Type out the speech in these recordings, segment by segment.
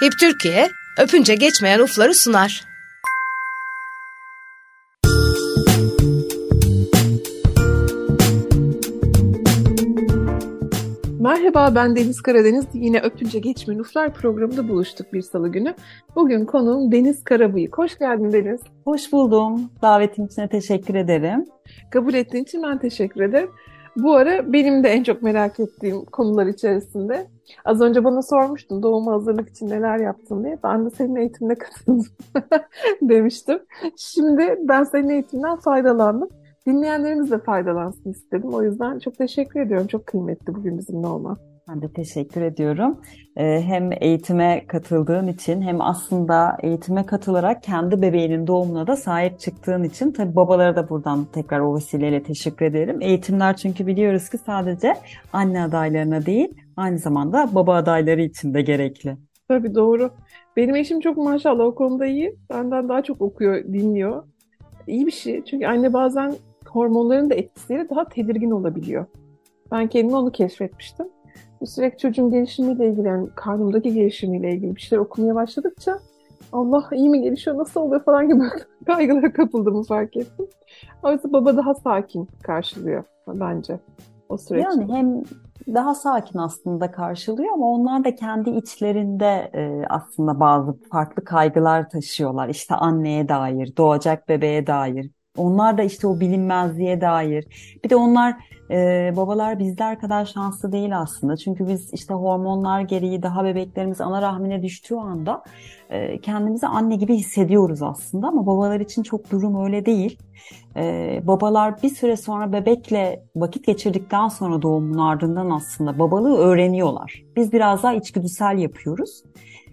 HIP Türkiye, öpünce geçmeyen ufları sunar. Merhaba ben Deniz Karadeniz. Yine Öpünce Geçmeyen Uflar programında buluştuk bir salı günü. Bugün konuğum Deniz Karabıyık. Hoş geldin Deniz. Hoş buldum. Davetin için teşekkür ederim. Kabul ettiğin için ben teşekkür ederim. Bu ara benim de en çok merak ettiğim konular içerisinde. Az önce bana sormuştun doğuma hazırlık için neler yaptın diye. Ben de senin eğitimine katıldım demiştim. Şimdi ben senin eğitimden faydalandım. Dinleyenlerimiz de faydalansın istedim. O yüzden çok teşekkür ediyorum. Çok kıymetli bugün bizimle olman. Ben de teşekkür ediyorum. Ee, hem eğitime katıldığın için hem aslında eğitime katılarak kendi bebeğinin doğumuna da sahip çıktığın için tabii babalara da buradan tekrar o vesileyle teşekkür ederim. Eğitimler çünkü biliyoruz ki sadece anne adaylarına değil aynı zamanda baba adayları için de gerekli. Tabii doğru. Benim eşim çok maşallah o konuda iyi. Benden daha çok okuyor, dinliyor. İyi bir şey. Çünkü anne bazen hormonların da etkisiyle daha tedirgin olabiliyor. Ben kendim onu keşfetmiştim. Sürekli çocuğun gelişimiyle ilgili, yani karnımdaki gelişimiyle ilgili bir şeyler okumaya başladıkça Allah iyi mi gelişiyor, nasıl oluyor falan gibi kaygılara kapıldığımı fark ettim. Oysa baba daha sakin karşılıyor bence o süreç. Yani hem daha sakin aslında karşılıyor ama onlar da kendi içlerinde e, aslında bazı farklı kaygılar taşıyorlar. İşte anneye dair, doğacak bebeğe dair. Onlar da işte o bilinmezliğe dair. Bir de onlar e, babalar bizler kadar şanslı değil aslında. Çünkü biz işte hormonlar gereği daha bebeklerimiz ana rahmine düştüğü anda e, kendimizi anne gibi hissediyoruz aslında. Ama babalar için çok durum öyle değil. E, babalar bir süre sonra bebekle vakit geçirdikten sonra doğumun ardından aslında babalığı öğreniyorlar. Biz biraz daha içgüdüsel yapıyoruz.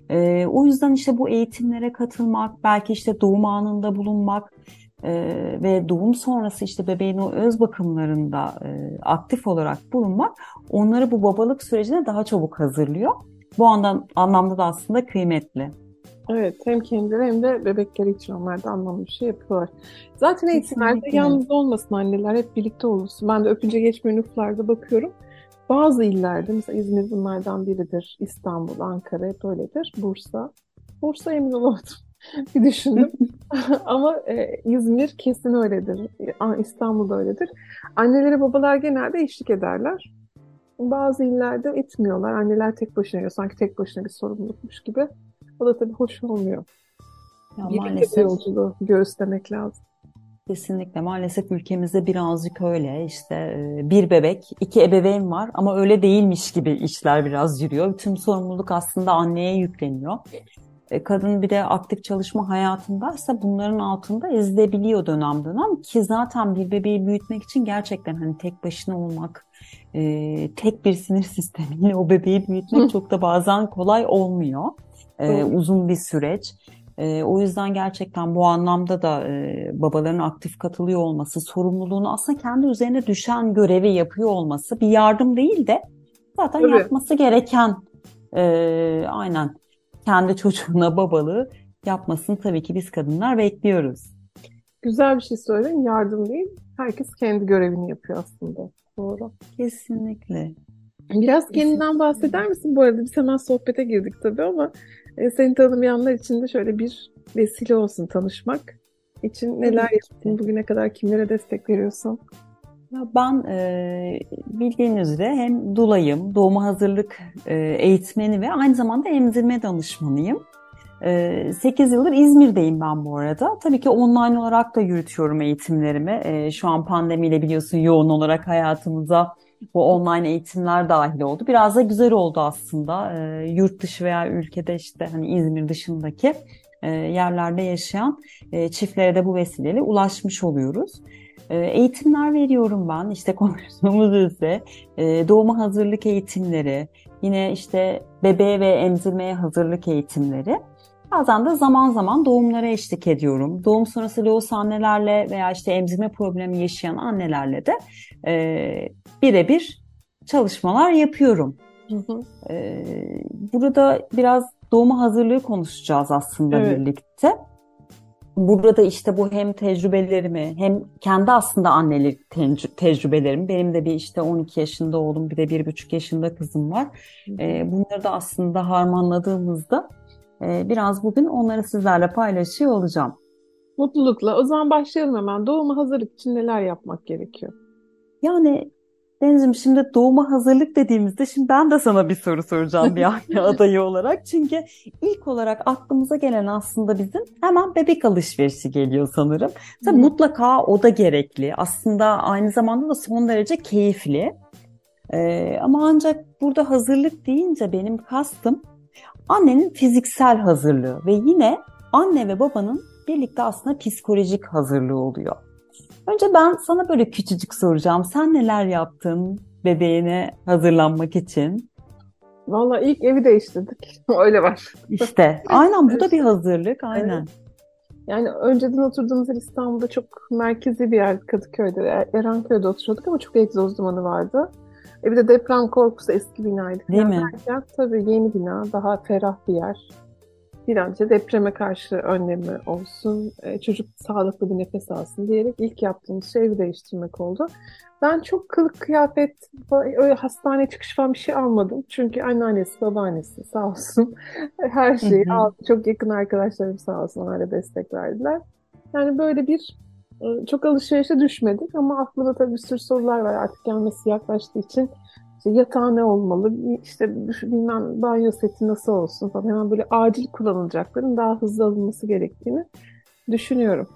E, o yüzden işte bu eğitimlere katılmak, belki işte doğum anında bulunmak, ee, ve doğum sonrası işte bebeğin o öz bakımlarında e, aktif olarak bulunmak onları bu babalık sürecine daha çabuk hazırlıyor. Bu andan, anlamda da aslında kıymetli. Evet hem kendileri hem de bebekleri için onlar da anlamlı bir şey yapıyorlar. Zaten eğitimlerde yalnız olmasın anneler hep birlikte olursun. Ben de öpünce geçmeyen uflarda bakıyorum. Bazı illerde mesela İzmir bunlardan biridir. İstanbul, Ankara hep öyledir. Bursa. Bursa emin olamadım. bir düşündüm. Ama e, İzmir kesin öyledir. İstanbul'da öyledir. Anneleri babalar genelde eşlik ederler. Bazı illerde etmiyorlar. Anneler tek başına yiyor. Sanki tek başına bir sorumlulukmuş gibi. O da tabii hoş olmuyor. Ya Birlikte maalesef yolculuğu göğüslemek lazım. Kesinlikle maalesef ülkemizde birazcık öyle işte e, bir bebek iki ebeveyn var ama öyle değilmiş gibi işler biraz yürüyor. Tüm sorumluluk aslında anneye yükleniyor. E, kadın bir de aktif çalışma hayatındaysa bunların altında ezilebiliyor dönem dönem ki zaten bir bebeği büyütmek için gerçekten hani tek başına olmak, e, tek bir sinir sistemiyle o bebeği büyütmek çok da bazen kolay olmuyor. E, uzun bir süreç. E, o yüzden gerçekten bu anlamda da e, babaların aktif katılıyor olması, sorumluluğunu aslında kendi üzerine düşen görevi yapıyor olması bir yardım değil de zaten Tabii. yapması gereken e, aynen kendi çocuğuna babalığı yapmasını tabii ki biz kadınlar bekliyoruz. Güzel bir şey söyledin. Yardım değil. Herkes kendi görevini yapıyor aslında. Doğru. Kesinlikle. Biraz Kesinlikle. kendinden bahseder misin? Bu arada biz hemen sohbete girdik tabii ama e, seni tanımayanlar için de şöyle bir vesile olsun tanışmak için neler yaptın? Bugüne kadar kimlere destek veriyorsun? Ben e, bildiğiniz üzere hem dulayım, doğuma hazırlık e, eğitmeni ve aynı zamanda emzirme danışmanıyım. E, 8 yıldır İzmir'deyim ben bu arada. Tabii ki online olarak da yürütüyorum eğitimlerimi. E, şu an pandemiyle biliyorsun yoğun olarak hayatımıza bu online eğitimler dahil oldu. Biraz da güzel oldu aslında. E, yurt dışı veya ülkede işte hani İzmir dışındaki e, yerlerde yaşayan e, çiftlere de bu vesileyle ulaşmış oluyoruz. Ee, eğitimler veriyorum ben işte konuştuğumuz üzere e, doğuma hazırlık eğitimleri, yine işte bebeğe ve emzirmeye hazırlık eğitimleri. Bazen de zaman zaman doğumlara eşlik ediyorum. Doğum sonrası loğus annelerle veya işte emzirme problemi yaşayan annelerle de e, birebir çalışmalar yapıyorum. Hı hı. E, burada biraz doğuma hazırlığı konuşacağız aslında evet. birlikte burada işte bu hem tecrübelerimi hem kendi aslında annelik tecrübelerimi benim de bir işte 12 yaşında oğlum bir de 1,5 yaşında kızım var. E, bunları da aslında harmanladığımızda e, biraz bugün onları sizlerle paylaşıyor olacağım. Mutlulukla. O zaman başlayalım hemen. Doğuma hazırlık için neler yapmak gerekiyor? Yani Deniz'ciğim şimdi doğuma hazırlık dediğimizde şimdi ben de sana bir soru soracağım bir anne adayı olarak. Çünkü ilk olarak aklımıza gelen aslında bizim hemen bebek alışverişi geliyor sanırım. Tabii hmm. mutlaka o da gerekli. Aslında aynı zamanda da son derece keyifli. Ee, ama ancak burada hazırlık deyince benim kastım annenin fiziksel hazırlığı ve yine anne ve babanın birlikte aslında psikolojik hazırlığı oluyor. Önce ben sana böyle küçücük soracağım. Sen neler yaptın bebeğine hazırlanmak için? Valla ilk evi değiştirdik. Öyle var. İşte aynen bu da bir hazırlık aynen. Evet. Yani önceden oturduğumuz yer İstanbul'da çok merkezi bir yer Kadıköy'de. E, Erenköy'de oturuyorduk ama çok egzoz dumanı vardı. E bir de deprem korkusu eski binaydı. Değil mi? Derken, tabii yeni bina, daha ferah bir yer bir an önce depreme karşı önlemi olsun, e, çocuk sağlıklı bir nefes alsın diyerek ilk yaptığımız şey evi değiştirmek oldu. Ben çok kılık kıyafet, öyle hastane çıkış falan bir şey almadım. Çünkü anneannesi, babaannesi sağ olsun her şeyi aldı. Çok yakın arkadaşlarım sağ olsun hala destek verdiler. Yani böyle bir e, çok alışverişe düşmedik ama aklımda tabii bir sürü sorular var artık gelmesi yaklaştığı için işte yatağı ne olmalı, işte bilmem banyo seti nasıl olsun falan. Hemen böyle acil kullanılacakların daha hızlı alınması gerektiğini düşünüyorum.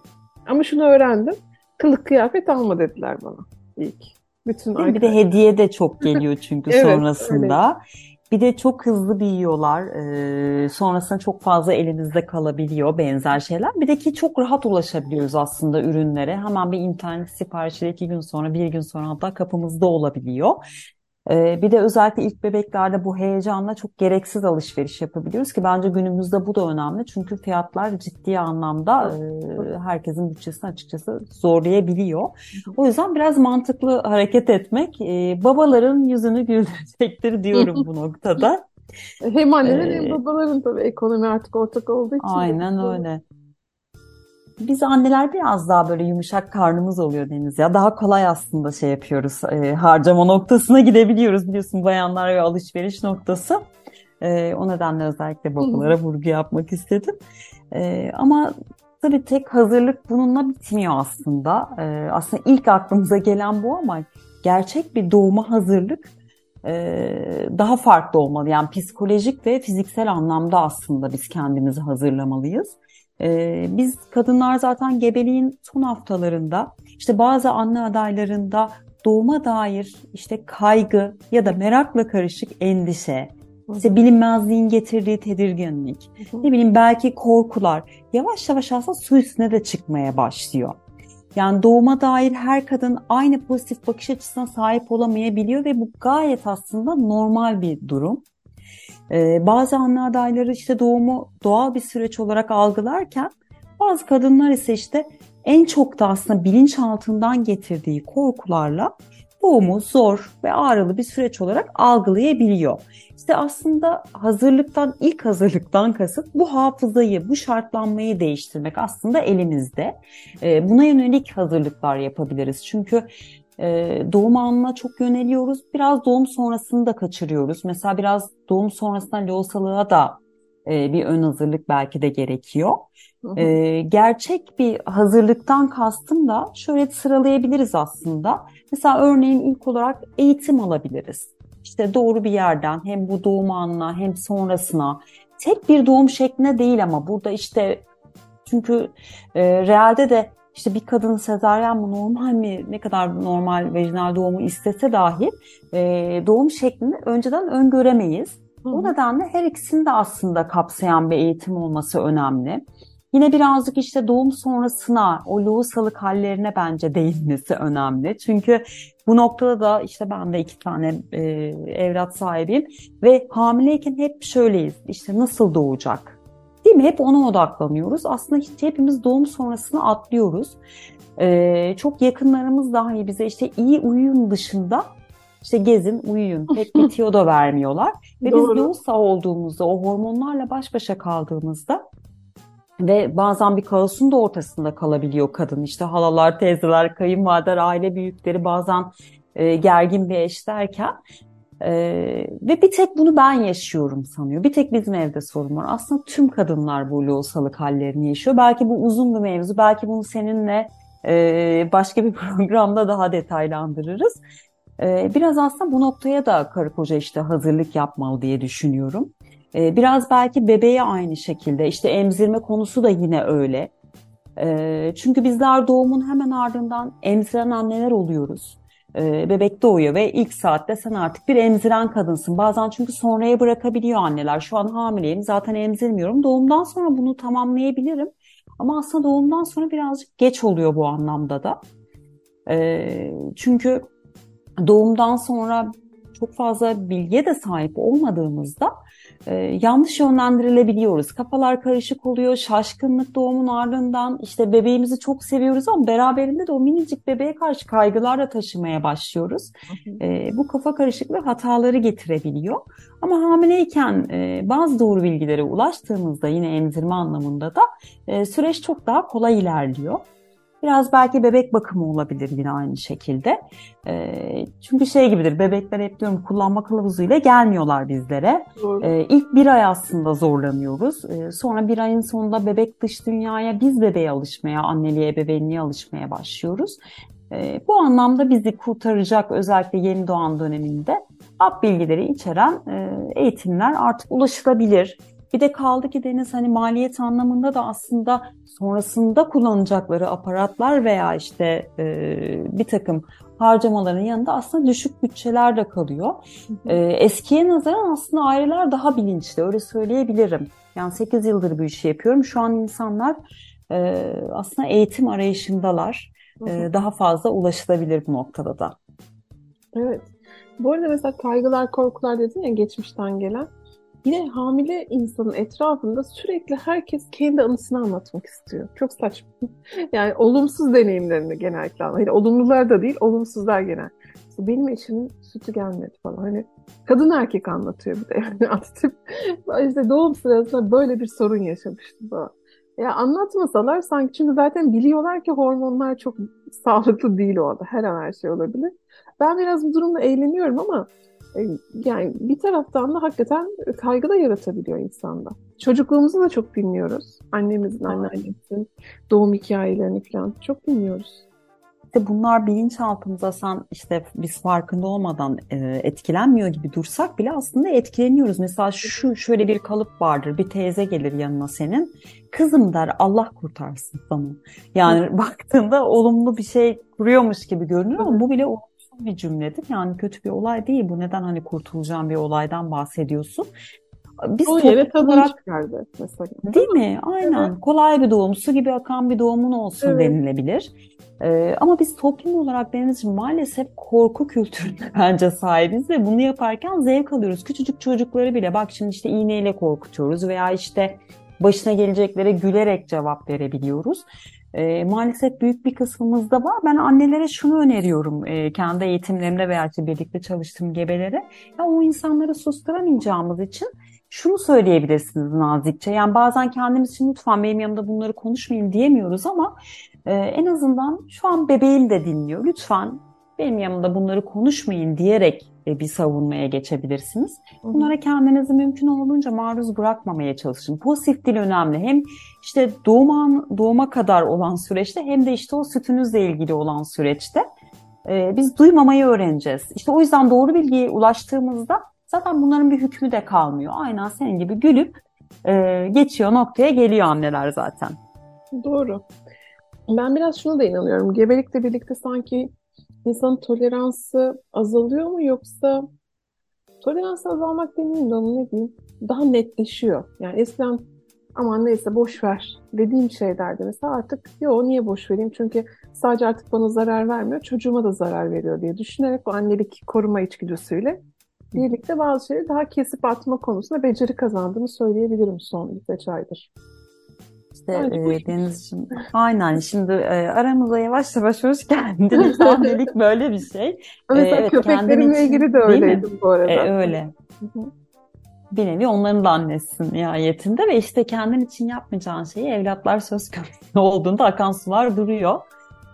Ama şunu öğrendim. Kılık kıyafet alma dediler bana ilk. Bütün bir de hediye de çok geliyor çünkü evet, sonrasında. Öyle. Bir de çok hızlı büyüyorlar. Ee, sonrasında çok fazla elimizde kalabiliyor benzer şeyler. Bir de ki çok rahat ulaşabiliyoruz aslında ürünlere. Hemen bir internet siparişi iki gün sonra, bir gün sonra hatta kapımızda olabiliyor. Ee, bir de özellikle ilk bebeklerde bu heyecanla çok gereksiz alışveriş yapabiliyoruz ki bence günümüzde bu da önemli. Çünkü fiyatlar ciddi anlamda e, herkesin bütçesini açıkçası zorlayabiliyor. O yüzden biraz mantıklı hareket etmek e, babaların yüzünü güldürecektir diyorum bu noktada. Hem annelerin hem babaların tabii ekonomi artık ortak olduğu için. Aynen öyle. Biz anneler biraz daha böyle yumuşak karnımız oluyor Deniz ya. Daha kolay aslında şey yapıyoruz. E, harcama noktasına gidebiliyoruz biliyorsun bayanlar ve alışveriş noktası. E, o nedenle özellikle babalara vurgu yapmak istedim. E, ama tabii tek hazırlık bununla bitmiyor aslında. E, aslında ilk aklımıza gelen bu ama gerçek bir doğuma hazırlık e, daha farklı olmalı. Yani psikolojik ve fiziksel anlamda aslında biz kendimizi hazırlamalıyız. Ee, biz kadınlar zaten gebeliğin son haftalarında işte bazı anne adaylarında doğuma dair işte kaygı ya da merakla karışık endişe, işte bilinmezliğin getirdiği tedirginlik, ne bileyim belki korkular yavaş yavaş aslında su üstüne de çıkmaya başlıyor. Yani doğuma dair her kadın aynı pozitif bakış açısına sahip olamayabiliyor ve bu gayet aslında normal bir durum. Ee, bazı anne adayları işte doğumu doğal bir süreç olarak algılarken bazı kadınlar ise işte en çok da aslında bilinçaltından getirdiği korkularla doğumu zor ve ağrılı bir süreç olarak algılayabiliyor. İşte aslında hazırlıktan, ilk hazırlıktan kasıt bu hafızayı, bu şartlanmayı değiştirmek aslında elimizde. Ee, buna yönelik hazırlıklar yapabiliriz. Çünkü e, doğum anına çok yöneliyoruz. Biraz doğum sonrasını da kaçırıyoruz. Mesela biraz doğum sonrasında loğusalığa da e, bir ön hazırlık belki de gerekiyor. E, gerçek bir hazırlıktan kastım da şöyle sıralayabiliriz aslında. Mesela örneğin ilk olarak eğitim alabiliriz. İşte doğru bir yerden hem bu doğum anına hem sonrasına tek bir doğum şekline değil ama burada işte çünkü e, realde de işte bir kadın sezaryen mi normal mi ne kadar normal vajinal doğumu istese dahi e, doğum şeklini önceden öngöremeyiz. Hı. O nedenle her ikisini de aslında kapsayan bir eğitim olması önemli. Yine birazcık işte doğum sonrasına, o lohusalık hallerine bence değinmesi önemli. Çünkü bu noktada da işte ben de iki tane e, evlat sahibiyim ve hamileyken hep şöyleyiz. İşte nasıl doğacak? Değil mi? Hep ona odaklanıyoruz. Aslında hiç hepimiz doğum sonrasını atlıyoruz. Ee, çok yakınlarımız dahi bize işte iyi uyuyun dışında işte gezin, uyuyun. Pek bir tiyo da vermiyorlar. Ve Doğru. biz yoğunsa olduğumuzda, o hormonlarla baş başa kaldığımızda ve bazen bir kaosun da ortasında kalabiliyor kadın. İşte halalar, teyzeler, kayınvalideler, aile büyükleri bazen e, gergin bir eş derken Ee, ve bir tek bunu ben yaşıyorum sanıyor. Bir tek bizim evde sorun var. Aslında tüm kadınlar bu loğusalık hallerini yaşıyor. Belki bu uzun bir mevzu. Belki bunu seninle e, başka bir programda daha detaylandırırız. E, biraz aslında bu noktaya da karı koca işte hazırlık yapmalı diye düşünüyorum. E, biraz belki bebeğe aynı şekilde. işte emzirme konusu da yine öyle. E, çünkü bizler doğumun hemen ardından emziren anneler oluyoruz e, bebek doğuyor ve ilk saatte sen artık bir emziren kadınsın. Bazen çünkü sonraya bırakabiliyor anneler. Şu an hamileyim zaten emzirmiyorum. Doğumdan sonra bunu tamamlayabilirim. Ama aslında doğumdan sonra birazcık geç oluyor bu anlamda da. E, çünkü doğumdan sonra çok fazla bilgiye de sahip olmadığımızda e, yanlış yönlendirilebiliyoruz. Kafalar karışık oluyor, şaşkınlık doğumun ardından işte bebeğimizi çok seviyoruz ama beraberinde de o minicik bebeğe karşı kaygılarla taşımaya başlıyoruz. E, bu kafa karışıklığı hataları getirebiliyor. Ama hamileyken e, bazı doğru bilgilere ulaştığımızda yine emzirme anlamında da e, süreç çok daha kolay ilerliyor. Biraz belki bebek bakımı olabilir yine aynı şekilde. E, çünkü şey gibidir bebekler hep diyorum kullanma kılavuzuyla gelmiyorlar bizlere. E, ilk bir ay aslında zorlanıyoruz. E, sonra bir ayın sonunda bebek dış dünyaya biz bebeğe alışmaya, anneliğe, bebeğinliğe alışmaya başlıyoruz. E, bu anlamda bizi kurtaracak özellikle yeni doğan döneminde app bilgileri içeren e, eğitimler artık ulaşılabilir. Bir de kaldı ki Deniz hani maliyet anlamında da aslında sonrasında kullanacakları aparatlar veya işte e, bir takım harcamaların yanında aslında düşük bütçeler de kalıyor. E, eskiye nazaran aslında aileler daha bilinçli öyle söyleyebilirim. Yani 8 yıldır bu işi yapıyorum. Şu an insanlar e, aslında eğitim arayışındalar. E, daha fazla ulaşılabilir bu noktada da. Evet. Bu arada mesela kaygılar, korkular dedin ya geçmişten gelen. Yine hamile insanın etrafında sürekli herkes kendi anısını anlatmak istiyor. Çok saçma. yani olumsuz deneyimlerini genellikle anlatıyor. Yani olumlular da değil, olumsuzlar genel. İşte benim eşimin sütü gelmedi falan. Hani kadın erkek anlatıyor bir de. Yani anlatıp işte doğum sırasında böyle bir sorun yaşamıştı falan. Ya anlatmasalar sanki çünkü zaten biliyorlar ki hormonlar çok sağlıklı değil orada. Her an her şey olabilir. Ben biraz bu durumda eğleniyorum ama yani bir taraftan da hakikaten kaygı da yaratabiliyor insanda. Çocukluğumuzu da çok dinliyoruz. Annemizin, anneannemizin doğum hikayelerini falan çok dinliyoruz. İşte bunlar bilinçaltımıza sen işte biz farkında olmadan e, etkilenmiyor gibi dursak bile aslında etkileniyoruz. Mesela şu şöyle bir kalıp vardır. Bir teyze gelir yanına senin. Kızım der Allah kurtarsın sana. Yani baktığında olumlu bir şey kuruyormuş gibi görünüyor ama bu bile bir cümledir. Yani kötü bir olay değil bu. Neden hani kurtulacağın bir olaydan bahsediyorsun? Biz o yere tadını olarak, çıkardı mesela. Değil mi? Aynen. Evet. Kolay bir doğum, su gibi akan bir doğumun olsun evet. denilebilir. Ee, ama biz toplum olarak Denizciğim maalesef korku kültürüne bence sahibiz ve bunu yaparken zevk alıyoruz. Küçücük çocukları bile bak şimdi işte iğneyle korkutuyoruz veya işte başına geleceklere gülerek cevap verebiliyoruz e, maalesef büyük bir kısmımızda var. Ben annelere şunu öneriyorum e, kendi eğitimlerimde veya birlikte çalıştığım gebelere. Ya o insanları susturamayacağımız için şunu söyleyebilirsiniz nazikçe. Yani bazen kendimiz için lütfen benim yanımda bunları konuşmayın diyemiyoruz ama e, en azından şu an bebeğim de dinliyor. Lütfen benim yanımda bunları konuşmayın diyerek bir savunmaya geçebilirsiniz. Bunlara kendinizi mümkün olduğunca maruz bırakmamaya çalışın. Pozitif dil önemli. Hem işte doğuma, doğuma kadar olan süreçte hem de işte o sütünüzle ilgili olan süreçte e, biz duymamayı öğreneceğiz. İşte o yüzden doğru bilgiye ulaştığımızda zaten bunların bir hükmü de kalmıyor. Aynen senin gibi gülüp e, geçiyor noktaya geliyor anneler zaten. Doğru. Ben biraz şunu da inanıyorum. Gebelikle birlikte sanki insanın toleransı azalıyor mu yoksa tolerans azalmak demeyeyim de onu ne diyeyim daha netleşiyor. Yani eskiden aman neyse boş ver dediğim şeylerdi mesela artık yo niye boş vereyim çünkü sadece artık bana zarar vermiyor çocuğuma da zarar veriyor diye düşünerek o annelik koruma içgüdüsüyle birlikte bazı şeyleri daha kesip atma konusunda beceri kazandığını söyleyebilirim son birkaç aydır. İşte e, Deniz'ciğim aynen şimdi e, aramıza yavaş yavaş hoş geldiniz. Annelik böyle bir şey. Mesela evet, köpeklerimle için, ilgili de öyleydim bu arada. E, öyle. Bir nevi onların da annesisin nihayetinde ve işte kendin için yapmayacağın şeyi evlatlar söz konusu olduğunda akan sular duruyor.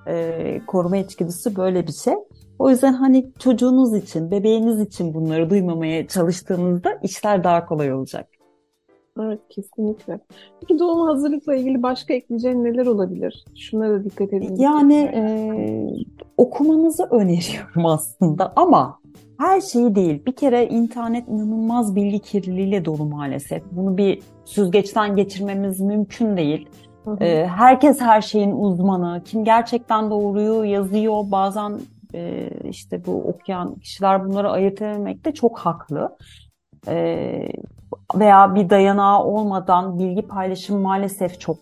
E, koruma içgüdüsü böyle bir şey. O yüzden hani çocuğunuz için, bebeğiniz için bunları duymamaya çalıştığınızda işler daha kolay olacak. Evet kesinlikle. Peki doğum hazırlıkla ilgili başka ekleyeceğin neler olabilir? Şuna da dikkat edin. Yani e, okumanızı öneriyorum aslında ama her şeyi değil. Bir kere internet inanılmaz bilgi kirliliğiyle dolu maalesef. Bunu bir süzgeçten geçirmemiz mümkün değil. Hı hı. E, herkes her şeyin uzmanı. Kim gerçekten doğruyu yazıyor bazen e, işte bu okuyan kişiler bunları ayırt etmemekte çok haklı. E, veya bir dayanağı olmadan bilgi paylaşımı maalesef çok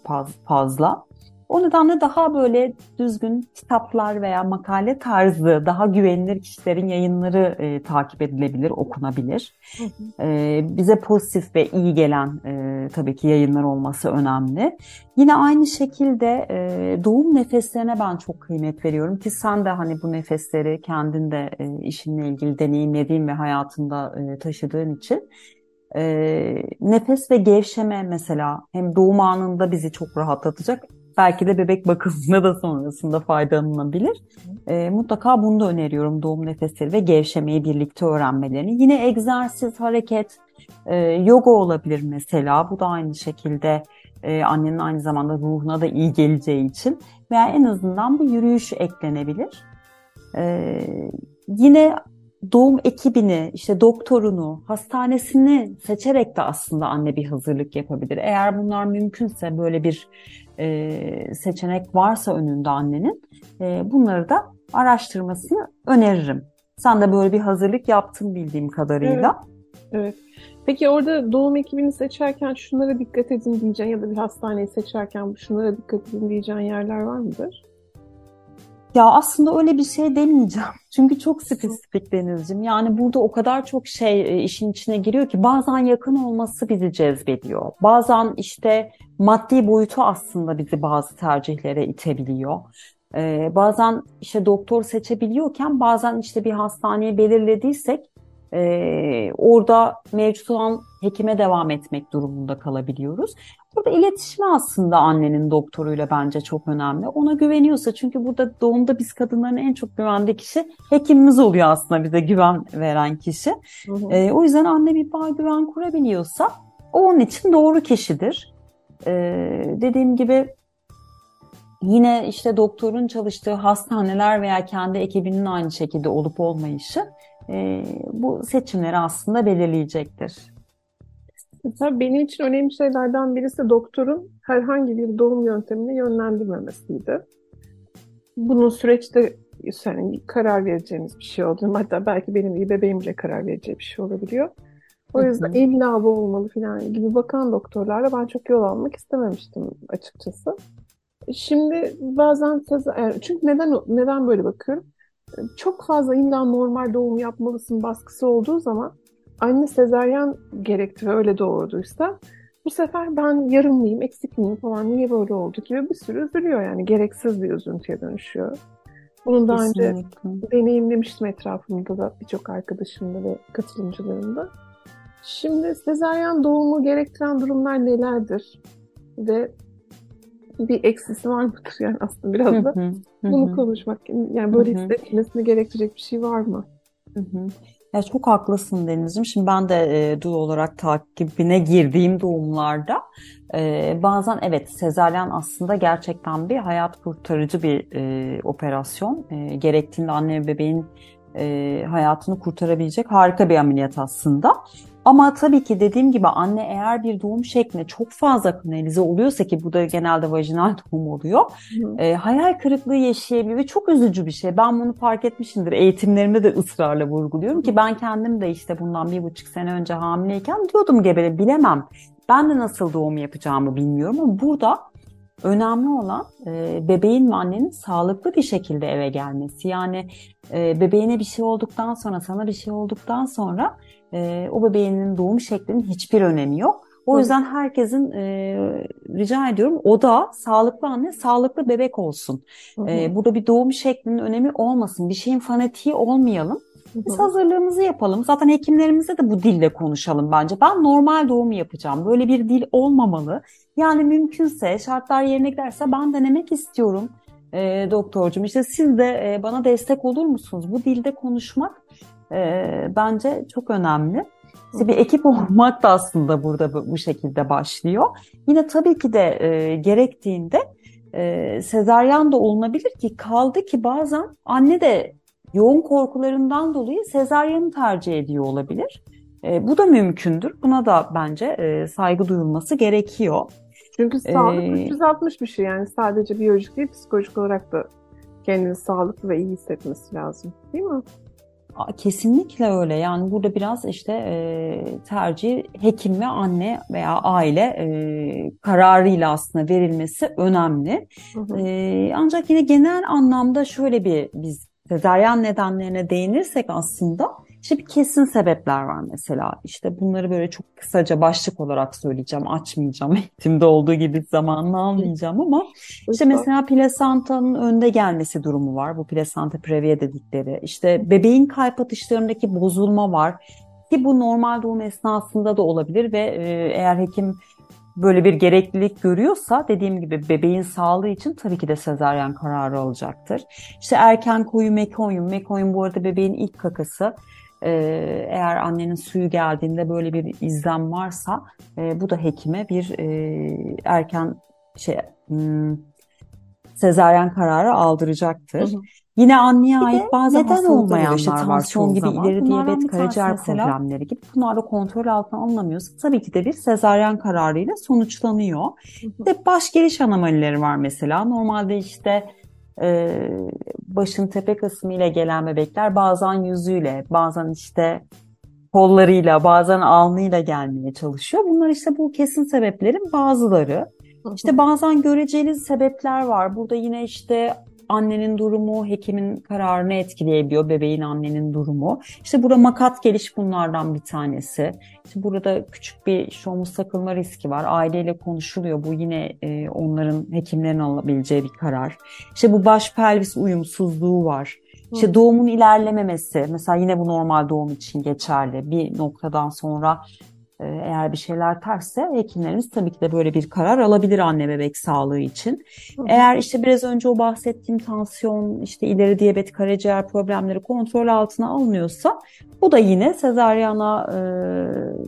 fazla. O nedenle daha böyle düzgün kitaplar veya makale tarzı daha güvenilir kişilerin yayınları e, takip edilebilir, okunabilir. Hı hı. E, bize pozitif ve iyi gelen e, tabii ki yayınlar olması önemli. Yine aynı şekilde e, doğum nefeslerine ben çok kıymet veriyorum ki sen de hani bu nefesleri kendinde e, işinle ilgili deneyimlediğin ve hayatında e, taşıdığın için e, nefes ve gevşeme mesela hem doğum anında bizi çok rahatlatacak belki de bebek bakımında da sonrasında faydalanabilir. E, mutlaka bunu da öneriyorum doğum nefesleri ve gevşemeyi birlikte öğrenmelerini. Yine egzersiz, hareket, e, yoga olabilir mesela. Bu da aynı şekilde e, annenin aynı zamanda ruhuna da iyi geleceği için. Veya en azından bir yürüyüş eklenebilir. E, yine doğum ekibini, işte doktorunu, hastanesini seçerek de aslında anne bir hazırlık yapabilir. Eğer bunlar mümkünse böyle bir e, seçenek varsa önünde annenin e, bunları da araştırmasını öneririm. Sen de böyle bir hazırlık yaptın bildiğim kadarıyla. Evet. evet. Peki orada doğum ekibini seçerken şunlara dikkat edin diyeceğin ya da bir hastaneyi seçerken şunlara dikkat edin diyeceğin yerler var mıdır? Ya aslında öyle bir şey demeyeceğim. Çünkü çok spesifik Denizciğim. Yani burada o kadar çok şey e, işin içine giriyor ki bazen yakın olması bizi cezbediyor. Bazen işte maddi boyutu aslında bizi bazı tercihlere itebiliyor. Ee, bazen işte doktor seçebiliyorken bazen işte bir hastaneye belirlediysek e, orada mevcut olan hekime devam etmek durumunda kalabiliyoruz. Burada iletişimi aslında annenin doktoruyla bence çok önemli. Ona güveniyorsa çünkü burada doğumda biz kadınların en çok güvendiği kişi hekimimiz oluyor aslında bize güven veren kişi. Hı hı. E, o yüzden anne bir bağ güven kurabiliyorsa o onun için doğru kişidir. E, dediğim gibi yine işte doktorun çalıştığı hastaneler veya kendi ekibinin aynı şekilde olup olmayışı e, bu seçimleri aslında belirleyecektir. Mesela benim için önemli şeylerden birisi doktorun herhangi bir doğum yöntemini yönlendirmemesiydi. Bunun süreçte yani karar vereceğimiz bir şey olduğunu, hatta belki benim iyi bebeğim bile karar vereceği bir şey olabiliyor. O yüzden illa bu olmalı falan gibi bakan doktorlarla ben çok yol almak istememiştim açıkçası. Şimdi bazen çünkü neden neden böyle bakıyorum? Çok fazla illa normal doğum yapmalısın baskısı olduğu zaman anne sezaryen gerekti ve öyle doğurduysa bu sefer ben yarım mıyım, eksik miyim falan niye böyle oldu gibi bir sürü üzülüyor yani gereksiz bir üzüntüye dönüşüyor. Bunu daha önce deneyimlemiştim etrafımda da birçok arkadaşımda ve katılımcılarımda. Şimdi sezaryen doğumu gerektiren durumlar nelerdir? Ve bir eksisi var mıdır yani aslında biraz da bunu konuşmak yani böyle hissetmesini gerektirecek bir şey var mı? Hı hı. Ya çok haklısın Deniz'ciğim. Şimdi ben de e, dul olarak takibine girdiğim doğumlarda e, bazen evet sezaryen aslında gerçekten bir hayat kurtarıcı bir e, operasyon. E, gerektiğinde anne ve bebeğin e, hayatını kurtarabilecek harika bir ameliyat aslında. Ama tabii ki dediğim gibi anne eğer bir doğum şeklinde çok fazla kanalize oluyorsa ki bu da genelde vajinal doğum oluyor. E, hayal kırıklığı yaşayabiliyor ve çok üzücü bir şey. Ben bunu fark etmişimdir. Eğitimlerimde de ısrarla vurguluyorum ki ben kendim de işte bundan bir buçuk sene önce hamileyken diyordum gebele bilemem. Ben de nasıl doğum yapacağımı bilmiyorum ama burada önemli olan e, bebeğin ve annenin sağlıklı bir şekilde eve gelmesi. Yani e, bebeğine bir şey olduktan sonra, sana bir şey olduktan sonra e, o bebeğinin doğum şeklinin hiçbir önemi yok. O yüzden herkesin e, rica ediyorum o da sağlıklı anne, sağlıklı bebek olsun. E, burada bir doğum şeklinin önemi olmasın. Bir şeyin fanatiği olmayalım. Biz hazırlığımızı yapalım. Zaten hekimlerimizle de bu dille konuşalım bence. Ben normal doğum yapacağım. Böyle bir dil olmamalı. Yani mümkünse şartlar yerine giderse ben denemek istiyorum. e, doktorcum. İşte siz de e, bana destek olur musunuz? Bu dilde konuşmak e, bence çok önemli. İşte bir ekip olmak da aslında burada bu şekilde başlıyor. Yine tabii ki de e, gerektiğinde e, sezaryen de olunabilir ki kaldı ki bazen anne de yoğun korkularından dolayı sezaryeni tercih ediyor olabilir. E, bu da mümkündür. Buna da bence e, saygı duyulması gerekiyor. Çünkü sağlık ee, 360 bir şey yani sadece biyolojik değil psikolojik olarak da kendini sağlıklı ve iyi hissetmesi lazım değil mi? Kesinlikle öyle. Yani burada biraz işte e, tercih hekim ve anne veya aile e, kararıyla aslında verilmesi önemli. Hı hı. E, ancak yine genel anlamda şöyle bir biz sezaryen nedenlerine değinirsek aslında işte bir kesin sebepler var mesela. İşte bunları böyle çok kısaca başlık olarak söyleyeceğim. Açmayacağım. Eğitimde olduğu gibi zamanını almayacağım ama işte mesela plasentanın önde gelmesi durumu var. Bu plasenta previa dedikleri. İşte bebeğin kalp atışlarındaki bozulma var. Ki bu normal doğum esnasında da olabilir ve e, eğer hekim böyle bir gereklilik görüyorsa dediğim gibi bebeğin sağlığı için tabii ki de sezaryen kararı alacaktır. İşte erken koyu mekonyum. Mekonyum bu arada bebeğin ilk kakası. Ee, eğer annenin suyu geldiğinde böyle bir izlem varsa e, bu da hekime bir e, erken şey hmm, sezaryen kararı aldıracaktır. Hı hı. Yine anneye bir ait bazı neden olmayanlar işte, var. Son gibi zaman. ileri diyabet, karaciğer problemleri gibi. Bunlar da kontrol altına alınamıyorsa tabii ki de bir sezaryen kararıyla sonuçlanıyor. Hı hı. Bir baş geliş anomalileri var mesela. Normalde işte e, başın tepe kısmı ile gelen bebekler bazen yüzüyle, bazen işte kollarıyla, bazen alnıyla gelmeye çalışıyor. Bunlar işte bu kesin sebeplerin bazıları. İşte bazen göreceli sebepler var. Burada yine işte annenin durumu hekimin kararını etkileyebiliyor. Bebeğin annenin durumu. İşte burada makat geliş bunlardan bir tanesi. İşte burada küçük bir şomuz takılma riski var. Aileyle konuşuluyor. Bu yine e, onların hekimlerin alabileceği bir karar. İşte bu baş pelvis uyumsuzluğu var. İşte doğumun ilerlememesi, mesela yine bu normal doğum için geçerli. Bir noktadan sonra eğer bir şeyler tersse hekimlerimiz tabii ki de böyle bir karar alabilir anne bebek sağlığı için. Hı. Eğer işte biraz önce o bahsettiğim tansiyon, işte ileri diyabet, karaciğer problemleri kontrol altına alınıyorsa bu da yine sezaryana e,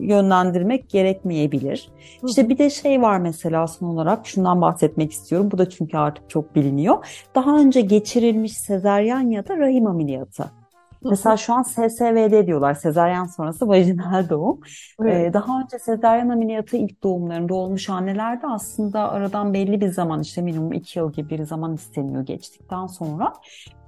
yönlendirmek gerekmeyebilir. Hı. İşte bir de şey var mesela son olarak şundan bahsetmek istiyorum. Bu da çünkü artık çok biliniyor. Daha önce geçirilmiş sezaryen ya da rahim ameliyatı. Mesela şu an SSVD diyorlar. Sezaryen sonrası vajinal doğum. Evet. Ee, daha önce sezaryen ameliyatı ilk doğumlarında olmuş annelerde aslında aradan belli bir zaman işte minimum iki yıl gibi bir zaman isteniyor geçtikten sonra.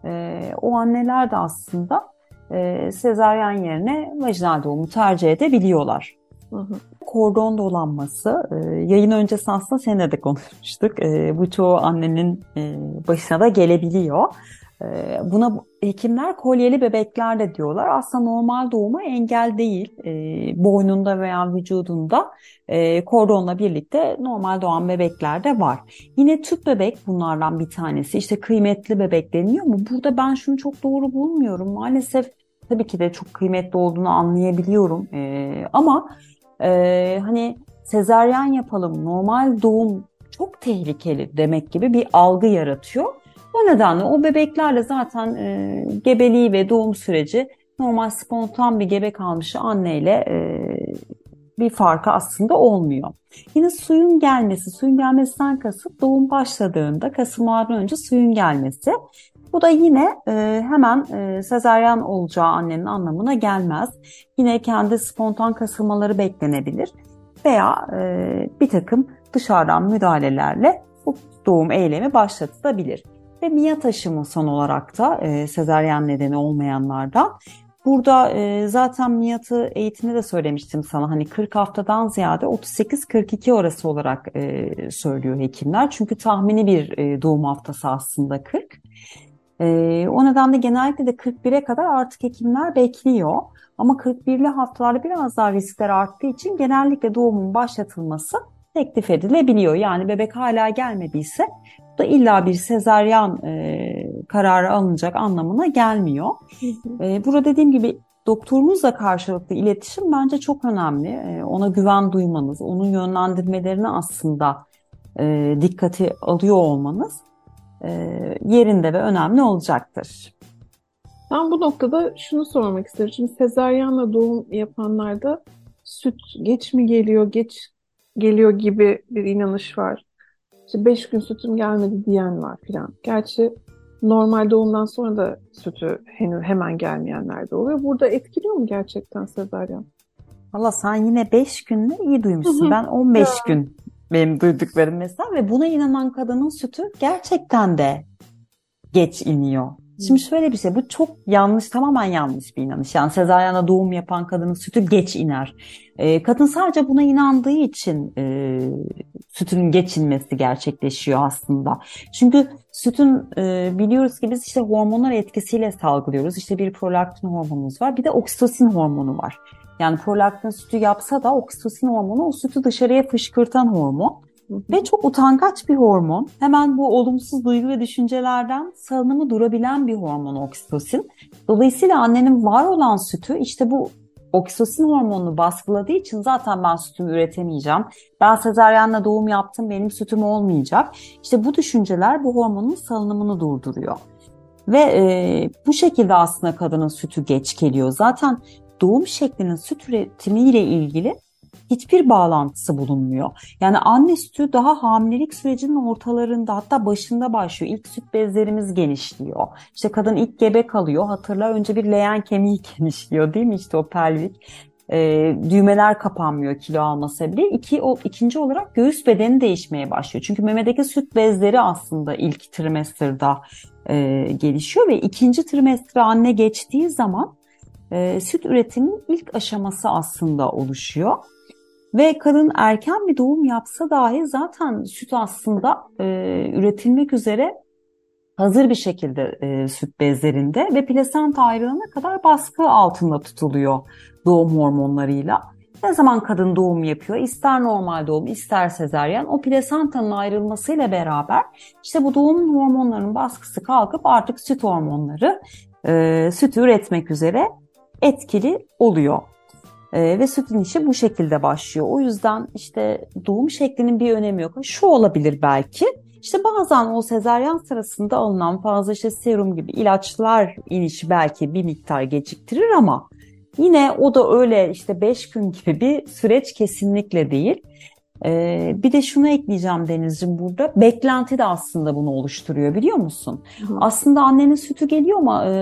E, o anneler de aslında e, sezaryen yerine vajinal doğumu tercih edebiliyorlar. Hı hı. Kordon dolanması, e, yayın öncesi aslında seninle de konuşmuştuk. E, bu çoğu annenin e, başına da gelebiliyor. Ee, buna hekimler kolyeli bebekler de diyorlar. Aslında normal doğuma engel değil. Ee, boynunda veya vücudunda e, kordonla birlikte normal doğan bebekler de var. Yine tüp bebek bunlardan bir tanesi. İşte kıymetli bebek deniyor mu? Burada ben şunu çok doğru bulmuyorum. Maalesef tabii ki de çok kıymetli olduğunu anlayabiliyorum. Ee, ama e, hani sezaryen yapalım, normal doğum çok tehlikeli demek gibi bir algı yaratıyor. O nedenle o bebeklerle zaten e, gebeliği ve doğum süreci normal spontan bir gebe kalmış anneyle e, bir farkı aslında olmuyor. Yine suyun gelmesi, suyun gelmesinden kasıt doğum başladığında kasılmadan önce suyun gelmesi. Bu da yine e, hemen e, sezaryen olacağı annenin anlamına gelmez. Yine kendi spontan kasılmaları beklenebilir veya e, bir takım dışarıdan müdahalelerle bu doğum eylemi başlatılabilir. Ve miya taşımı son olarak da e, sezaryen nedeni olmayanlardan. Burada e, zaten miyatı eğitimde de söylemiştim sana hani 40 haftadan ziyade 38-42 orası olarak e, söylüyor hekimler. Çünkü tahmini bir e, doğum haftası aslında 40. E, o nedenle genellikle de 41'e kadar artık hekimler bekliyor. Ama 41'li haftalarda biraz daha riskler arttığı için genellikle doğumun başlatılması teklif edilebiliyor. Yani bebek hala gelmediyse da illa bir sezaryen e, kararı alınacak anlamına gelmiyor. E, burada dediğim gibi doktorunuzla karşılıklı iletişim bence çok önemli. E, ona güven duymanız, onun yönlendirmelerini aslında e, dikkate alıyor olmanız e, yerinde ve önemli olacaktır. Ben bu noktada şunu sormak isterim. Şimdi sezaryenle doğum yapanlarda süt geç mi geliyor, geç geliyor gibi bir inanış var. İşte beş gün sütüm gelmedi diyen var filan. Gerçi normal doğumdan sonra da sütü henüz hemen gelmeyenler de oluyor. Burada etkiliyor mu gerçekten sezaryen? Valla sen yine 5 günde iyi duymuşsun. Ben 15 gün benim duyduklarım mesela ve buna inanan kadının sütü gerçekten de geç iniyor. Şimdi şöyle bir şey, bu çok yanlış, tamamen yanlış bir inanış. Yani sezaryana doğum yapan kadının sütü geç iner. E, kadın sadece buna inandığı için e, sütün geç inmesi gerçekleşiyor aslında. Çünkü sütün e, biliyoruz ki biz işte hormonlar etkisiyle salgılıyoruz. İşte bir prolaktin hormonumuz var, bir de oksitosin hormonu var. Yani prolaktin sütü yapsa da oksitosin hormonu o sütü dışarıya fışkırtan hormon. Ve çok utangaç bir hormon. Hemen bu olumsuz duygu ve düşüncelerden salınımı durabilen bir hormon oksitosin. Dolayısıyla annenin var olan sütü işte bu oksitosin hormonunu baskıladığı için zaten ben sütümü üretemeyeceğim. Ben sezaryenle doğum yaptım benim sütüm olmayacak. İşte bu düşünceler bu hormonun salınımını durduruyor. Ve e, bu şekilde aslında kadının sütü geç geliyor. Zaten doğum şeklinin süt üretimiyle ilgili hiçbir bağlantısı bulunmuyor. Yani anne sütü daha hamilelik sürecinin ortalarında hatta başında başlıyor. İlk süt bezlerimiz genişliyor. İşte kadın ilk gebe kalıyor. Hatırla önce bir leğen kemiği genişliyor değil mi? İşte o pelvik e, düğmeler kapanmıyor kilo almasa bile. İki, o, ikinci olarak göğüs bedeni değişmeye başlıyor. Çünkü memedeki süt bezleri aslında ilk trimesterda e, gelişiyor ve ikinci trimestre anne geçtiği zaman e, süt üretiminin ilk aşaması aslında oluşuyor. Ve kadın erken bir doğum yapsa dahi zaten süt aslında e, üretilmek üzere hazır bir şekilde e, süt bezlerinde ve plasenta ayrılana kadar baskı altında tutuluyor doğum hormonlarıyla. Ne zaman kadın doğum yapıyor, ister normal doğum, ister sezeryen, o plasentanın ayrılmasıyla beraber işte bu doğum hormonlarının baskısı kalkıp artık süt hormonları e, sütü üretmek üzere etkili oluyor. Ee, ve sütün işi bu şekilde başlıyor. O yüzden işte doğum şeklinin bir önemi yok. Şu olabilir belki. İşte bazen o sezaryen sırasında alınan fazla işte serum gibi ilaçlar inişi belki bir miktar geciktirir ama yine o da öyle işte 5 gün gibi bir süreç kesinlikle değil. Ee, bir de şunu ekleyeceğim Deniz'ciğim burada. Beklenti de aslında bunu oluşturuyor biliyor musun? Hı. Aslında annenin sütü geliyor ama e,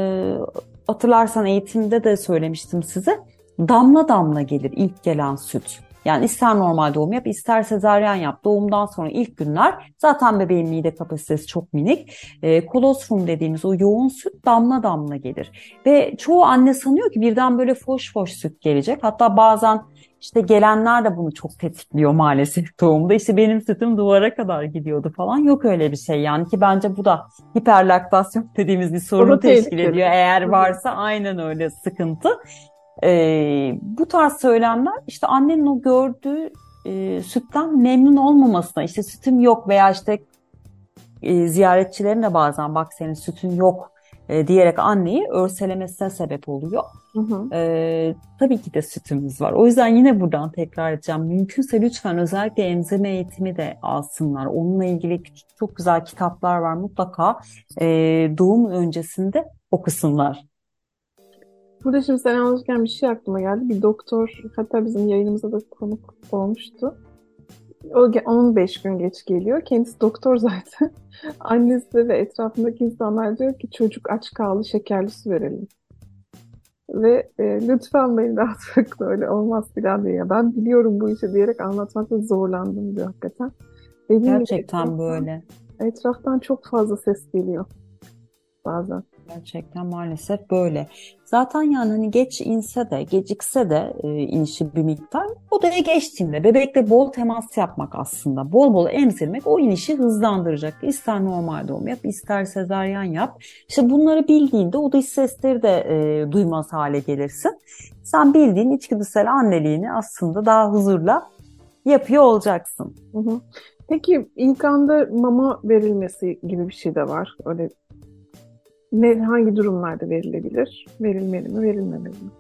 hatırlarsan eğitimde de söylemiştim size damla damla gelir ilk gelen süt. Yani ister normal doğum yap, ister sezaryen yap. Doğumdan sonra ilk günler zaten bebeğin mide kapasitesi çok minik. E, kolostrum dediğimiz o yoğun süt damla damla gelir. Ve çoğu anne sanıyor ki birden böyle foş foş süt gelecek. Hatta bazen işte gelenler de bunu çok tetikliyor maalesef doğumda. İşte benim sütüm duvara kadar gidiyordu falan. Yok öyle bir şey yani ki bence bu da hiperlaktasyon dediğimiz bir sorunu teşkil ediyor. Eğer varsa aynen öyle sıkıntı. E, bu tarz söylemler işte annenin o gördüğü e, sütten memnun olmamasına işte sütüm yok veya işte e, ziyaretçilerin de bazen bak senin sütün yok e, diyerek anneyi örselemesine sebep oluyor. Hı hı. E, tabii ki de sütümüz var. O yüzden yine buradan tekrar edeceğim. Mümkünse lütfen özellikle emzirme eğitimi de alsınlar. Onunla ilgili çok güzel kitaplar var. Mutlaka e, doğum öncesinde okusunlar. Burada şimdi sen anlatırken bir şey aklıma geldi. Bir doktor, hatta bizim yayınımıza da konuk olmuştu. O 15 gün geç geliyor. Kendisi doktor zaten. Annesi ve etrafındaki insanlar diyor ki çocuk aç kaldı şekerli su verelim. Ve e, lütfen beni rahat bırakın öyle olmaz filan diye. Ben biliyorum bu işi diyerek anlatmakta zorlandım diyor hakikaten. Dediğim Gerçekten etraftan, böyle. Etraftan çok fazla ses geliyor bazen. Gerçekten maalesef böyle. Zaten yani hani geç inse de gecikse de e, inişi bir miktar odaya geçtiğinde bebekle bol temas yapmak aslında bol bol emzirmek o inişi hızlandıracak. İster normal doğum yap ister sezaryen yap. İşte bunları bildiğinde o dış sesleri de e, duymaz hale gelirsin. Sen bildiğin içgüdüsel anneliğini aslında daha huzurla yapıyor olacaksın. Hı hı. Peki ilk anda mama verilmesi gibi bir şey de var. Öyle ne, hangi durumlarda verilebilir? Verilmeli mi, verilmemeli mi?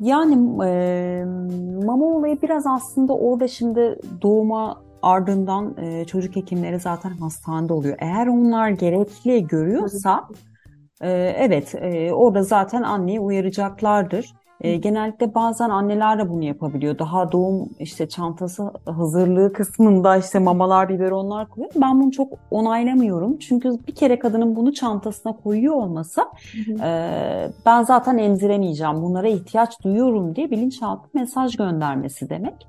Yani e, mama olayı biraz aslında orada şimdi doğuma ardından e, çocuk hekimleri zaten hastanede oluyor. Eğer onlar gerekli görüyorsa e, evet e, orada zaten anneyi uyaracaklardır. E, genellikle bazen anneler de bunu yapabiliyor. Daha doğum işte çantası hazırlığı kısmında işte mamalar, biberonlar koyuyor. Ben bunu çok onaylamıyorum. Çünkü bir kere kadının bunu çantasına koyuyor olmasa e, ben zaten emziremeyeceğim. Bunlara ihtiyaç duyuyorum diye bilinçaltı mesaj göndermesi demek.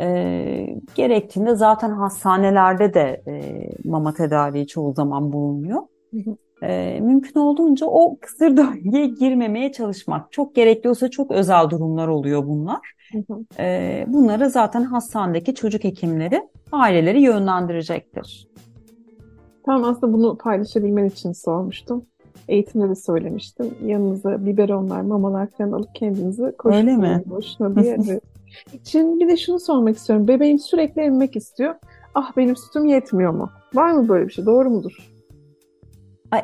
E, gerektiğinde zaten hastanelerde de e, mama tedariği çoğu zaman bulunuyor. E, mümkün olduğunca o kısır döngüye girmemeye çalışmak. Çok gerekli olsa çok özel durumlar oluyor bunlar. E, bunları zaten hastanedeki çocuk hekimleri aileleri yönlendirecektir. Tamam aslında bunu paylaşabilmen için sormuştum. Eğitimde de söylemiştim. Yanınıza biberonlar, mamalar falan alıp kendinizi koşturmayın boşuna diye. Şimdi bir de şunu sormak istiyorum. Bebeğim sürekli emmek istiyor. Ah benim sütüm yetmiyor mu? Var mı böyle bir şey? Doğru mudur?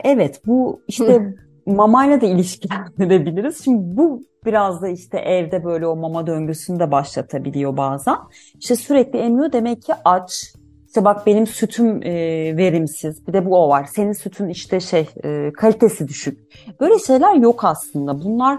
Evet bu işte mamayla da ilişkilendirebiliriz. Şimdi bu biraz da işte evde böyle o mama döngüsünü de başlatabiliyor bazen. İşte sürekli emiyor demek ki aç. İşte bak benim sütüm e, verimsiz. Bir de bu o var. Senin sütün işte şey e, kalitesi düşük. Böyle şeyler yok aslında. Bunlar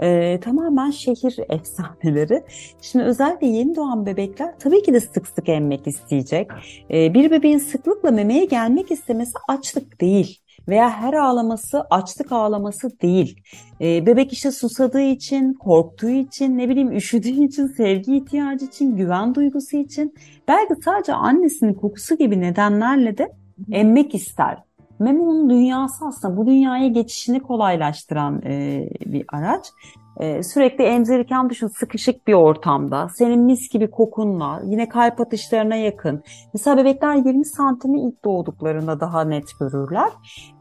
e, tamamen şehir efsaneleri. Şimdi özellikle yeni doğan bebekler tabii ki de sık sık emmek isteyecek. E, bir bebeğin sıklıkla memeye gelmek istemesi açlık değil veya her ağlaması açlık ağlaması değil. E, bebek işte susadığı için, korktuğu için, ne bileyim üşüdüğü için, sevgi ihtiyacı için, güven duygusu için belki sadece annesinin kokusu gibi nedenlerle de emmek ister. Meme onun dünyası aslında bu dünyaya geçişini kolaylaştıran e, bir araç. Ee, sürekli emzirirken düşün sıkışık bir ortamda senin mis gibi kokunla yine kalp atışlarına yakın. Mesela bebekler 20 santimi ilk doğduklarında daha net görürler.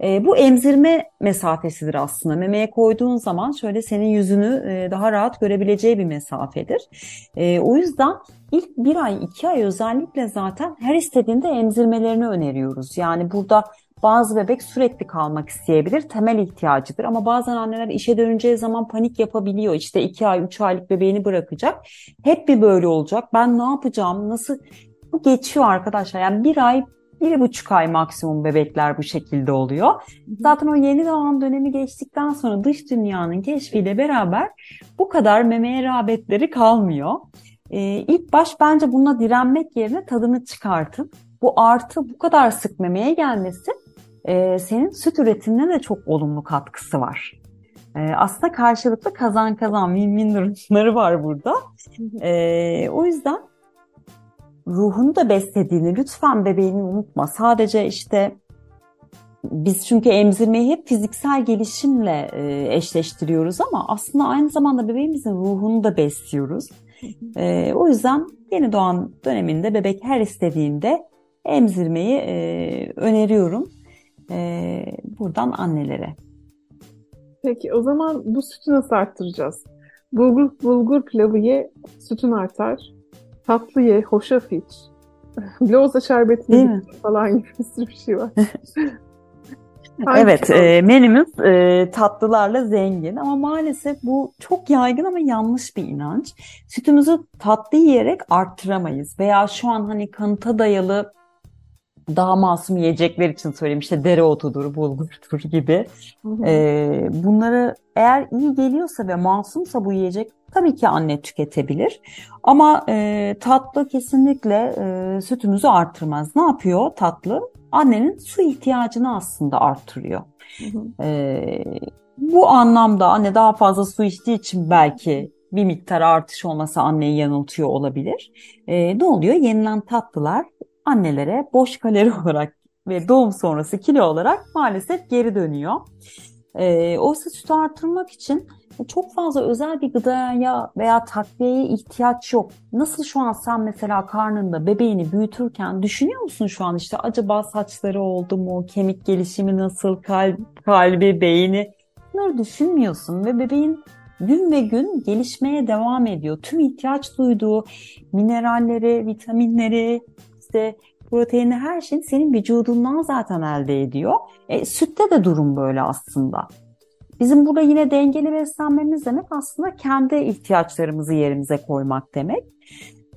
Ee, bu emzirme mesafesidir aslında. Memeye koyduğun zaman şöyle senin yüzünü e, daha rahat görebileceği bir mesafedir. Ee, o yüzden ilk bir ay iki ay özellikle zaten her istediğinde emzirmelerini öneriyoruz. Yani burada bazı bebek sürekli kalmak isteyebilir. Temel ihtiyacıdır. Ama bazen anneler işe döneceği zaman panik yapabiliyor. İşte iki ay, üç aylık bebeğini bırakacak. Hep bir böyle olacak. Ben ne yapacağım? Nasıl? Bu geçiyor arkadaşlar. Yani bir ay, bir buçuk ay maksimum bebekler bu şekilde oluyor. Zaten o yeni doğan dönemi geçtikten sonra dış dünyanın keşfiyle beraber bu kadar memeye rağbetleri kalmıyor. Ee, ilk baş bence buna direnmek yerine tadını çıkartın. Bu artı bu kadar sık memeye gelmesi e, senin süt üretimine de çok olumlu katkısı var. E, aslında karşılıklı kazan kazan win-win durumları var burada. E, o yüzden ruhunu da beslediğini lütfen bebeğini unutma. Sadece işte biz çünkü emzirmeyi hep fiziksel gelişimle e, eşleştiriyoruz ama aslında aynı zamanda bebeğimizin ruhunu da besliyoruz. E, o yüzden yeni doğan döneminde bebek her istediğinde emzirmeyi e, öneriyorum e, buradan annelere. Peki o zaman bu sütü nasıl arttıracağız? Bulgur, bulgur pilavı ye, sütün artar. Tatlı ye, hoşaf iç. Loza şerbeti Değil mi? falan gibi bir sürü bir şey var. evet, e, menümüz e, tatlılarla zengin ama maalesef bu çok yaygın ama yanlış bir inanç. Sütümüzü tatlı yiyerek arttıramayız veya şu an hani kanıta dayalı daha masum yiyecekler için söyleyeyim işte dereotudur, bulgurdur gibi. Ee, bunları eğer iyi geliyorsa ve masumsa bu yiyecek tabii ki anne tüketebilir. Ama e, tatlı kesinlikle e, sütümüzü arttırmaz. Ne yapıyor tatlı? Annenin su ihtiyacını aslında arttırıyor. Hı hı. E, bu anlamda anne daha fazla su içtiği için belki bir miktar artış olmasa anneyi yanıltıyor olabilir. E, ne oluyor? Yenilen tatlılar annelere boş kalori olarak ve doğum sonrası kilo olarak maalesef geri dönüyor. E, oysa sütü artırmak için çok fazla özel bir gıdaya veya takviyeye ihtiyaç yok. Nasıl şu an sen mesela karnında bebeğini büyütürken düşünüyor musun şu an işte acaba saçları oldu mu, kemik gelişimi nasıl, kalp, kalbi, beyni bunları düşünmüyorsun ve bebeğin gün ve gün gelişmeye devam ediyor. Tüm ihtiyaç duyduğu mineralleri, vitaminleri, işte proteini her şeyin senin vücudundan zaten elde ediyor. E, sütte de durum böyle aslında. Bizim burada yine dengeli beslenmemiz demek aslında kendi ihtiyaçlarımızı yerimize koymak demek.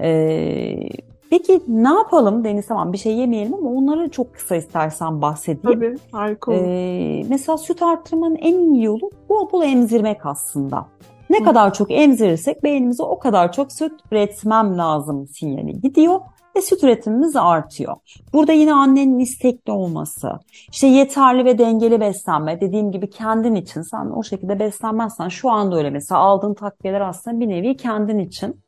Ee, Peki ne yapalım Deniz tamam bir şey yemeyelim ama onları çok kısa istersen bahsedeyim. Tabii harika olur. Ee, mesela süt arttırmanın en iyi yolu bol bol emzirmek aslında. Ne Hı. kadar çok emzirirsek beynimize o kadar çok süt üretmem lazım sinyali gidiyor ve süt üretimimiz artıyor. Burada yine annenin istekli olması, işte yeterli ve dengeli beslenme. Dediğim gibi kendin için sen o şekilde beslenmezsen şu anda öyle mesela aldığın takviyeler aslında bir nevi kendin için.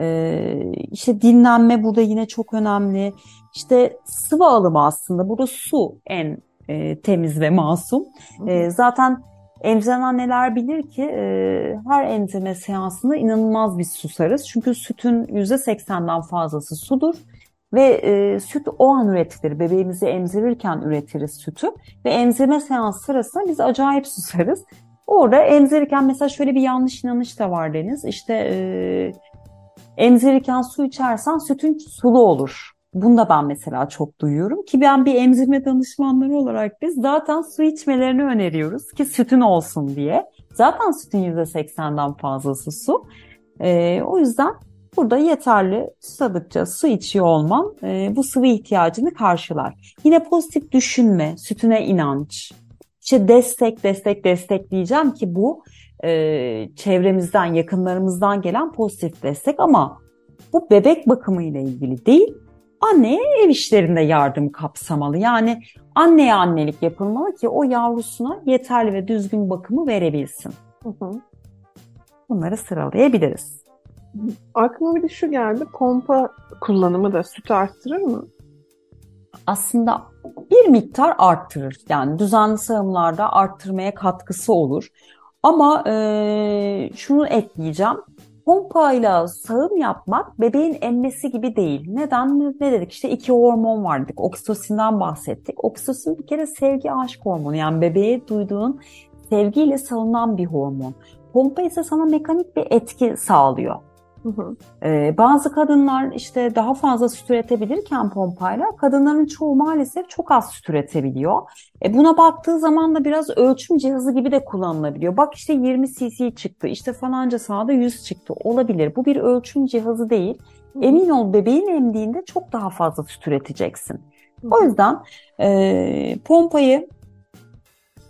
Ee, işte dinlenme burada yine çok önemli. İşte sıvı alımı aslında burada su en e, temiz ve masum. E, zaten emziren anneler bilir ki e, her emzirme seansında inanılmaz bir susarız. Çünkü sütün %80'den fazlası sudur. Ve e, süt o an üretilir. Bebeğimizi emzirirken üretiriz sütü. Ve emzirme seansı sırasında biz acayip susarız. Orada emzirirken mesela şöyle bir yanlış inanış da var Deniz. İşte e, emzirirken su içersen sütün sulu olur. Bunu da ben mesela çok duyuyorum ki ben bir emzirme danışmanları olarak biz zaten su içmelerini öneriyoruz ki sütün olsun diye. Zaten sütün %80'den fazlası su. Ee, o yüzden burada yeterli susadıkça su içiyor olman e, bu sıvı ihtiyacını karşılar. Yine pozitif düşünme, sütüne inanç, işte destek, destek, destek diyeceğim ki bu e, çevremizden, yakınlarımızdan gelen pozitif destek ama bu bebek bakımı ile ilgili değil, anneye ev işlerinde yardım kapsamalı. Yani anneye annelik yapılmalı ki o yavrusuna yeterli ve düzgün bakımı verebilsin. Hı hı. Bunları sıralayabiliriz. Aklıma bir de şu geldi. Pompa kullanımı da sütü arttırır mı? Aslında bir miktar arttırır. Yani düzenli sağımlarda arttırmaya katkısı olur. Ama e, şunu ekleyeceğim. Pompayla sağım yapmak bebeğin emmesi gibi değil. Neden? Ne dedik? İşte iki hormon var dedik. Oksitosinden bahsettik. Oksitosin bir kere sevgi aşk hormonu. Yani bebeğe duyduğun sevgiyle salınan bir hormon. Pompa ise sana mekanik bir etki sağlıyor. Ee, bazı kadınlar işte daha fazla süt üretebilirken pompayla kadınların çoğu maalesef çok az süt üretebiliyor. E buna baktığı zaman da biraz ölçüm cihazı gibi de kullanılabiliyor. Bak işte 20 cc çıktı işte falanca sağda 100 çıktı olabilir. Bu bir ölçüm cihazı değil. Emin ol bebeğin emdiğinde çok daha fazla süt üreteceksin. O yüzden e, pompayı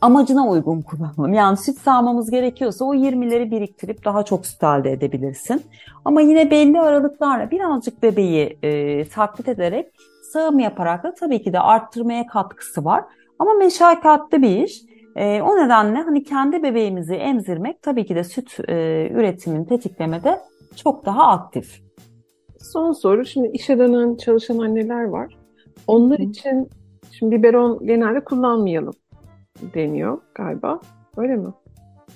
amacına uygun kullanalım. Yani süt sağmamız gerekiyorsa o 20'leri biriktirip daha çok süt elde edebilirsin. Ama yine belli aralıklarla birazcık bebeği e, taklit ederek sağım yaparak da tabii ki de arttırmaya katkısı var. Ama meşakkatli bir iş. E, o nedenle hani kendi bebeğimizi emzirmek tabii ki de süt e, üretimini tetiklemede çok daha aktif. Son soru. Şimdi işe dönen çalışan anneler var. Onlar için şimdi biberon genelde kullanmayalım deniyor galiba. Öyle mi?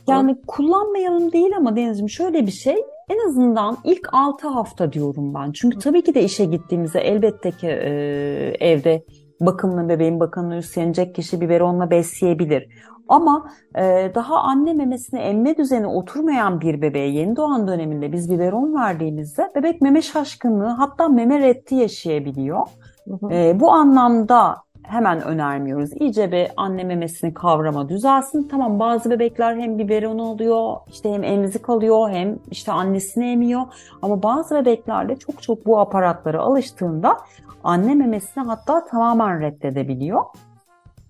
Yani o... kullanmayalım değil ama Deniz'ciğim şöyle bir şey en azından ilk 6 hafta diyorum ben. Çünkü tabii ki de işe gittiğimizde elbette ki e, evde bakımlı bebeğin bakımını üstlenecek kişi biberonla besleyebilir. Ama e, daha anne memesine emme düzeni oturmayan bir bebeğe yeni doğan döneminde biz biberon verdiğimizde bebek meme şaşkınlığı hatta meme reddi yaşayabiliyor. Hı hı. E, bu anlamda hemen önermiyoruz. İyice bir anne memesini kavrama düzelsin. Tamam bazı bebekler hem biberon oluyor, işte hem emzik alıyor, hem işte annesini emiyor. Ama bazı bebeklerde çok çok bu aparatlara alıştığında anne memesini hatta tamamen reddedebiliyor.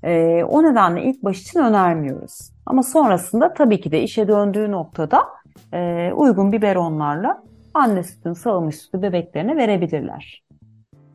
Ee, o nedenle ilk baş için önermiyoruz. Ama sonrasında tabii ki de işe döndüğü noktada e, uygun biberonlarla anne sütünü, sağılmış sütü bebeklerine verebilirler.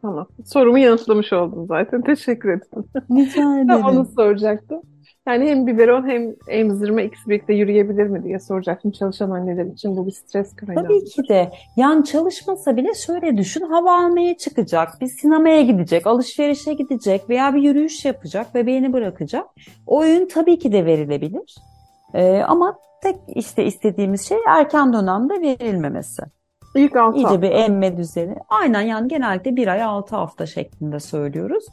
Tamam. Sorumu yanıtlamış oldum zaten. Teşekkür ederim. Rica ederim. Onu soracaktım. Yani hem biberon hem emzirme ikisi birlikte yürüyebilir mi diye soracaktım çalışan anneler için. Bu bir stres kaynağı. Tabii ki de. Yani çalışmasa bile şöyle düşün. Hava almaya çıkacak, bir sinemaya gidecek, alışverişe gidecek veya bir yürüyüş yapacak, bebeğini bırakacak. O öğün tabii ki de verilebilir. Ee, ama tek işte istediğimiz şey erken dönemde verilmemesi. İlk 6 İyice bir emme düzeni. Aynen yani genellikle bir ay 6 hafta şeklinde söylüyoruz.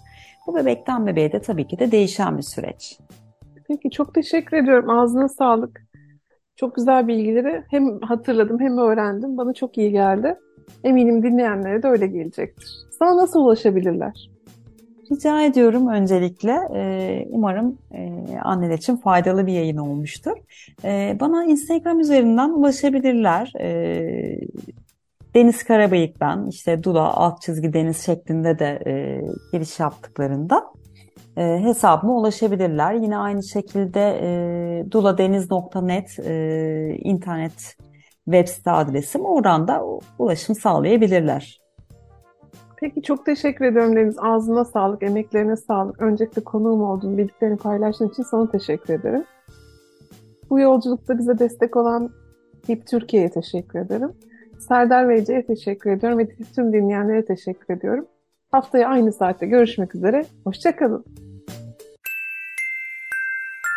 Bu bebekten bebeğe de tabii ki de değişen bir süreç. Peki çok teşekkür ediyorum. Ağzına sağlık. Çok güzel bilgileri hem hatırladım hem öğrendim. Bana çok iyi geldi. Eminim dinleyenlere de öyle gelecektir. Sana nasıl ulaşabilirler? Rica ediyorum öncelikle. Ee, umarım e, anneler için faydalı bir yayın olmuştur. Ee, bana Instagram üzerinden ulaşabilirler. Deniz Karabayık ben. İşte Dula alt çizgi deniz şeklinde de e, giriş yaptıklarında e, hesabıma ulaşabilirler. Yine aynı şekilde e, duladeniz.net e, internet web site adresim. Oradan da ulaşım sağlayabilirler. Peki çok teşekkür ediyorum Deniz. Ağzına sağlık, emeklerine sağlık. Öncelikle konuğum oldun, bildiklerini paylaştığın için sana teşekkür ederim. Bu yolculukta bize destek olan HIP Türkiye'ye teşekkür ederim. Serdar Beyce'ye teşekkür ediyorum ve tüm dinleyenlere teşekkür ediyorum. Haftaya aynı saatte görüşmek üzere. Hoşçakalın.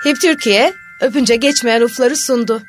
HIP Türkiye, öpünce geçmeyen ufları sundu.